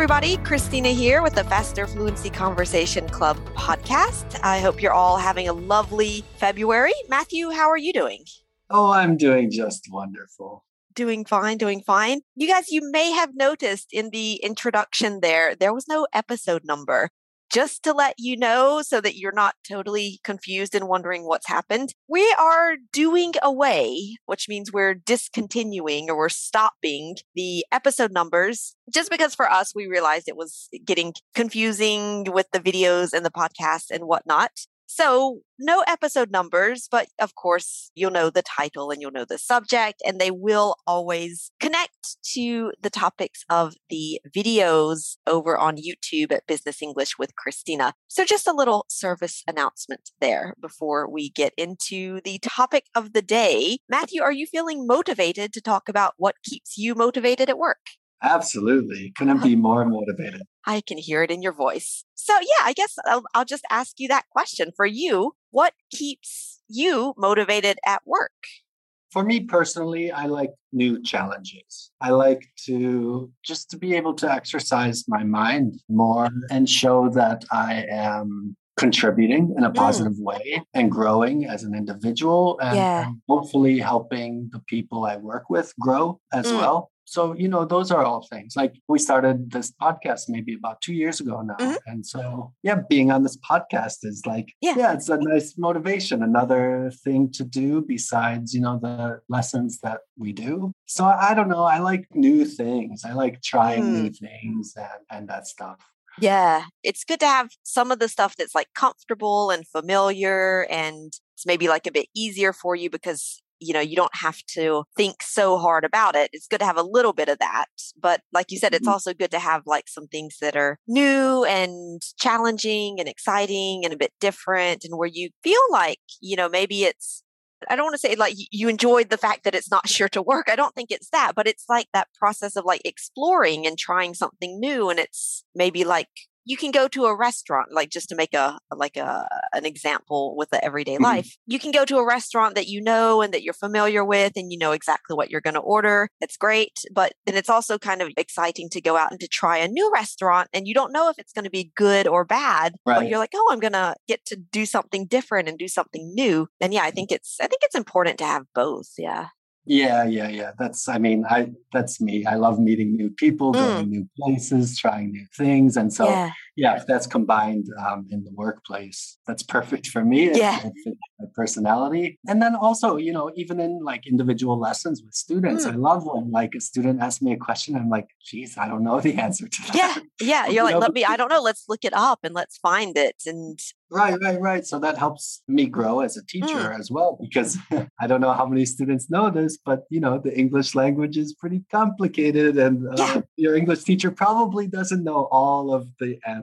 Everybody. Christina here with the Faster Fluency Conversation Club podcast. I hope you're all having a lovely February. Matthew, how are you doing? Oh, I'm doing just wonderful doing fine, doing fine. You guys, you may have noticed in the introduction there, there was no episode number. Just to let you know so that you're not totally confused and wondering what's happened, we are doing away, which means we're discontinuing or we're stopping the episode numbers just because for us, we realized it was getting confusing with the videos and the podcast and whatnot. So, no episode numbers, but of course, you'll know the title and you'll know the subject, and they will always connect to the topics of the videos over on YouTube at Business English with Christina. So, just a little service announcement there before we get into the topic of the day. Matthew, are you feeling motivated to talk about what keeps you motivated at work? Absolutely. Couldn't be more motivated. I can hear it in your voice. So, yeah, I guess I'll, I'll, just ask you that question. For you, what keeps you motivated at work? For me personally, I like new challenges. I like to just to be able to exercise my mind more mm-hmm. and show that I am contributing in a mm. positive mm. way and growing as an individual and, yeah. and, hopefully helping the people I work with grow as mm. well. So, you know, those are all things. Like we started this podcast maybe about two years ago now. Mm-hmm. And so, yeah, being on this podcast is like, yeah. yeah, it's a nice motivation, another thing to do besides, you know, the lessons that we do. So I don't know. I like new things. I like trying mm. new things and, and that stuff. Yeah, it's good to have some of the stuff that's like comfortable and familiar and it's maybe like a bit easier for you because you know you don't have to think so hard about it it's good to have a little bit of that but like you said it's mm-hmm. also good to have like some things that are new and challenging and exciting and a bit different and where you feel like you know maybe it's I don't want to say like you enjoyed the fact that it's not sure to work. I don't think it's that, but it's like that process of like exploring and trying something new. And it's maybe like you can go to a restaurant like just to make a like a an example with the everyday mm-hmm. life you can go to a restaurant that you know and that you're familiar with and you know exactly what you're going to order it's great but then it's also kind of exciting to go out and to try a new restaurant and you don't know if it's going to be good or bad right. but you're like oh i'm going to get to do something different and do something new and yeah i think it's i think it's important to have both yeah yeah, yeah, yeah. That's I mean, I that's me. I love meeting new people, going mm. new places, trying new things. And so yeah, yeah if that's combined um, in the workplace, that's perfect for me. Yeah. It, it my personality. And then also, you know, even in like individual lessons with students, mm. I love when like a student asks me a question. I'm like, geez, I don't know the answer to that. Yeah. Yeah. You're like, let me, I don't know. Let's look it up and let's find it. And Right, right, right. So that helps me grow as a teacher mm. as well, because I don't know how many students know this, but you know, the English language is pretty complicated, and uh, yeah. your English teacher probably doesn't know all of the answers.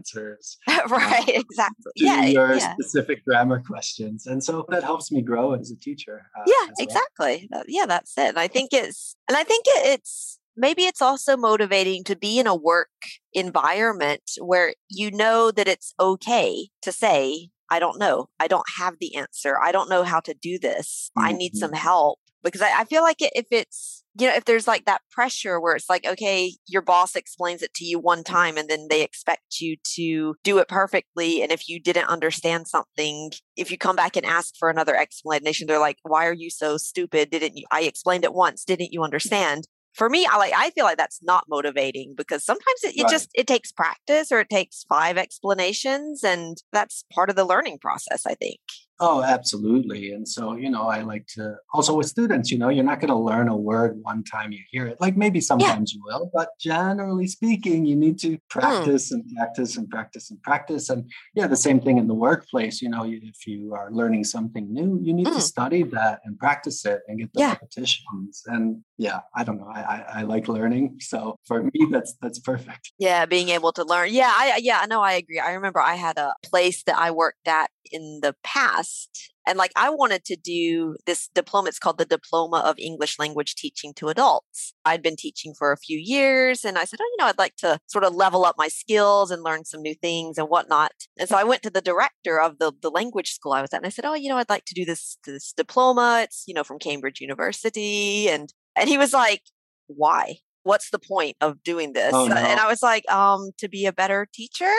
right, uh, exactly. Yeah, your yeah. specific grammar questions, and so that helps me grow as a teacher. Uh, yeah, exactly. Well. Yeah, that's it. And I think it's, and I think it's maybe it's also motivating to be in a work environment where you know that it's okay to say, I don't know. I don't have the answer. I don't know how to do this. Mm-hmm. I need some mm-hmm. help. Because I, I feel like if it's, you know, if there's like that pressure where it's like, okay, your boss explains it to you one mm. time and then they expect you to do it perfectly. And if you didn't understand something, if you come back and ask for another explanation, they're like, why are you so stupid? Didn't you? I explained it once. Didn't you mm. understand? for me, I like I feel like that's not motivating because sometimes it, it Right. just it takes practice or it takes five explanations and that's part of the learning process, I think. Oh, absolutely. And so, you know, I like to also with students, you know, you're not going to learn a word one time you hear it. Like maybe sometimes you will, but generally speaking, you need to practice and practice and practice and practice. And yeah, the same thing in the workplace. You know, if you are learning something new, you need Mm. to study that and practice it and get the Yeah. repetitions. And yeah, I don't know. I, I, I like learning. So for me, that's that's perfect. Yeah, being able to learn. Yeah, I yeah, no, I agree. I remember I had a place that I worked at in the past and like I wanted to do this diploma it's called the Diploma of English Language Teaching to Adults. I'd been teaching for a few years and I said, "Oh, you know, I'd like to sort of level up my skills and learn some new things and whatnot." And so I went to the director of the the language school I was at and I said, "Oh, you know, I'd like to do this this diploma. It's, you know, from Cambridge University." And and he was like, "Why?" what's the point of doing this? Oh, no. And I was like, um, to be a better teacher.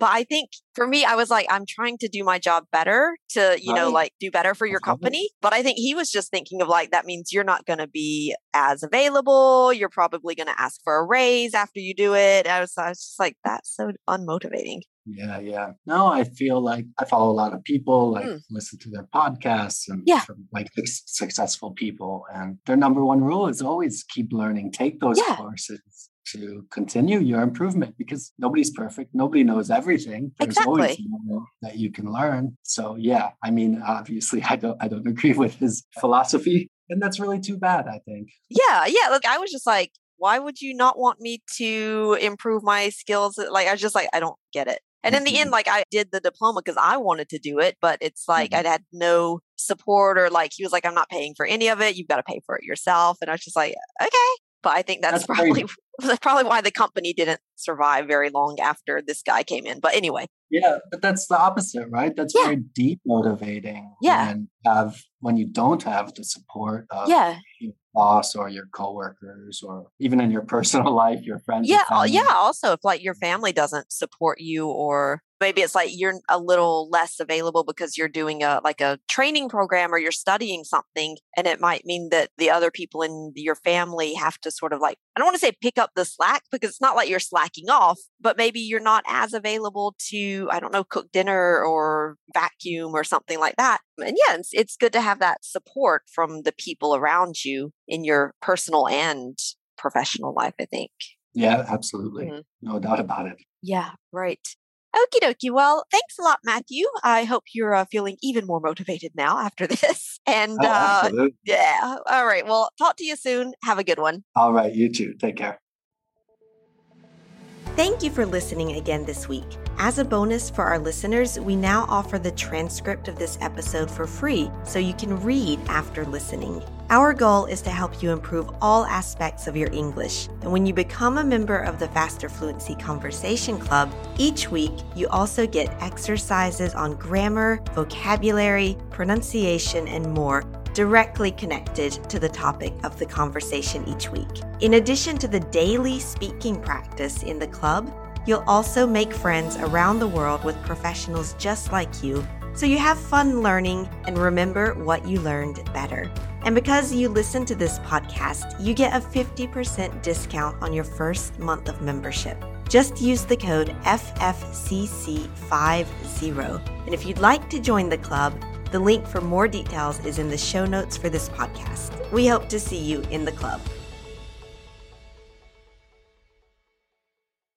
But I think for me, I was like, I'm trying to do my job better to, you know, like do better for your company. But I think he was just thinking of like, that means you're not going to be as available. You're probably going to ask for a raise after you do it. I was, I was just like, that's so unmotivating. Yeah, yeah. No, I feel like I follow a lot of people, like Mm. listen to their podcasts and Yeah. from like successful people. And their number one rule is always keep learning, take those Yeah. courses to continue your improvement because nobody's perfect. Nobody knows everything. There's always Exactly. more that you can learn. So yeah, I mean, obviously I don't I don't agree with his philosophy. And that's really too bad, I think. Yeah. Yeah. Look, I was just like, why would you not want me to improve my skills? Like, I was just like, I don't get it. And in the end, Mhm. like I did the diploma because I wanted to do it, but it's like Mhm. I'd had no support or like he was like, I'm not paying for any of it. You've got to pay for it yourself. And I was just like, okay. But I think that's, That's probably probably why the company didn't survive very long after this guy came in. But anyway, Yeah, but that's the opposite, right? That's Yeah. very demotivating. Yeah. When have when you don't have the support of yeah, your boss or your coworkers or even in your personal life, your friends. yeah, uh, yeah. Also, if like your family doesn't support you, or maybe it's like you're a little less available because you're doing a like a training program or you're studying something, and it might mean that the other people in your family have to sort of like I don't want to say pick up the slack because it's not like you're slacking off, but maybe you're not as available to I don't know cook dinner or vacuum or something like that. And yeah, it's, it's good to have that support from the people around you in your personal and professional life. I think. Yeah, absolutely. Mhm. No doubt about it. Yeah, right. Okie dokie. Well, thanks a lot, Matthew. I hope you're uh, feeling even more motivated now after this. And Oh, uh, yeah, all right. Well, talk to you soon. Have a good one. All right, you too. Take care. Thank you for listening again this week. As a bonus for our listeners, we now offer the transcript of this episode for free so you can read after listening. Our goal is to help you improve all aspects of your English. And when you become a member of the Faster Fluency Conversation Club, each week you also get exercises on grammar, vocabulary, pronunciation, and more directly connected to the topic of the conversation each week. In addition to the daily speaking practice in the club, you'll also make friends around the world with professionals just like you, so you have fun learning and remember what you learned better. And because you listen to this podcast, you get a 50% discount on your first month of membership. Just use the code FFCC50. And if you'd like to join the club, the link for more details is in the show notes for this podcast. We hope to see you in the club.